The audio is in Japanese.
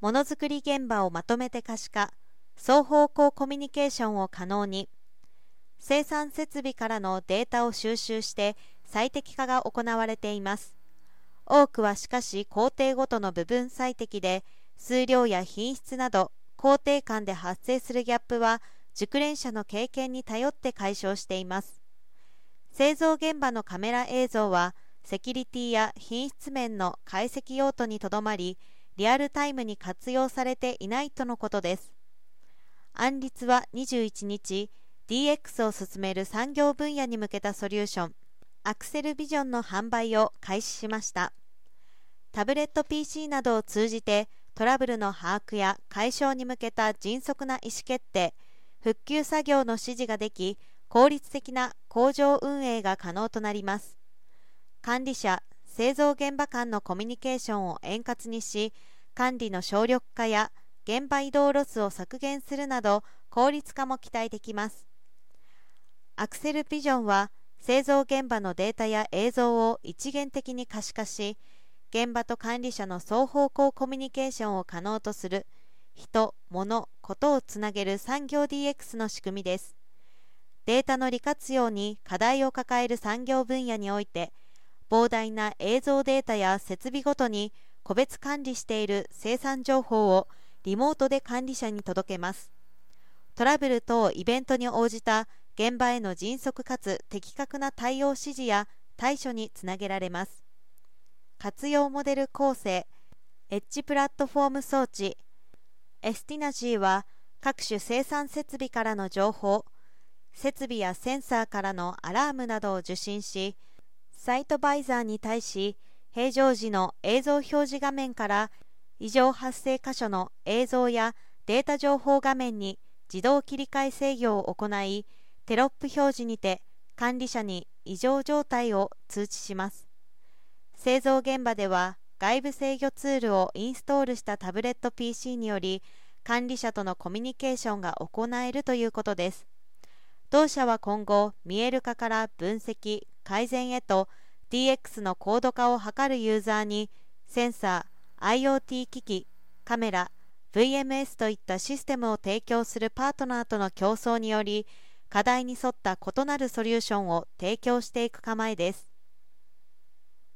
ものづくり現場をまとめて可視化双方向コミュニケーションを可能に生産設備からのデータを収集して最適化が行われています。多くはしかし工程ごとの部分最適で数量や品質など工程間で発生するギャップは熟練者の経験に頼って解消しています。製造現場のカメラ映像はセキュリティや品質面の解析用途にとどまりリアルタイムに活用されていないとのことです。安立は21日 DX を進める産業分野に向けたソリューションアクセルビジョンの販売を開始しました。タブレット PC などを通じてトラブルの把握や解消に向けた迅速な意思決定復旧作業の指示ができ効率的な工場運営が可能となります。管理者製造現場間のコミュニケーションを円滑にし管理の省力化や現場移動ロスを削減するなど効率化も期待できます。アクセルビジョンは製造現場のデータや映像を一元的に可視化し現場と管理者の双方向コミュニケーションを可能とする人、物、ことをつなげる産業 DX の仕組みです。データの利活用に課題を抱える産業分野において膨大な映像データや設備ごとに個別管理している生産情報をリモートで管理者に届けます。トラブル等イベントに応じた現場への迅速かつ的確な対応指示や対処につなげられます。活用モデル構成エッジプラットフォーム装置エスティナジーは各種生産設備からの情報設備やセンサーからのアラームなどを受信しサイトバイザーに対し平常時の映像表示画面から異常発生箇所の映像やデータ情報画面に自動切り替え制御を行いテロップ表示にて管理者に異常状態を通知します。製造現場では外部制御ツールをインストールしたタブレット PC により管理者とのコミュニケーションが行えるということです。同社は今後見える化から分析改善へと DX の高度化を図るユーザーにセンサー IoT 機器カメラ VMS といったシステムを提供するパートナーとの競争により課題に沿った異なるソリューションを提供していく構えです。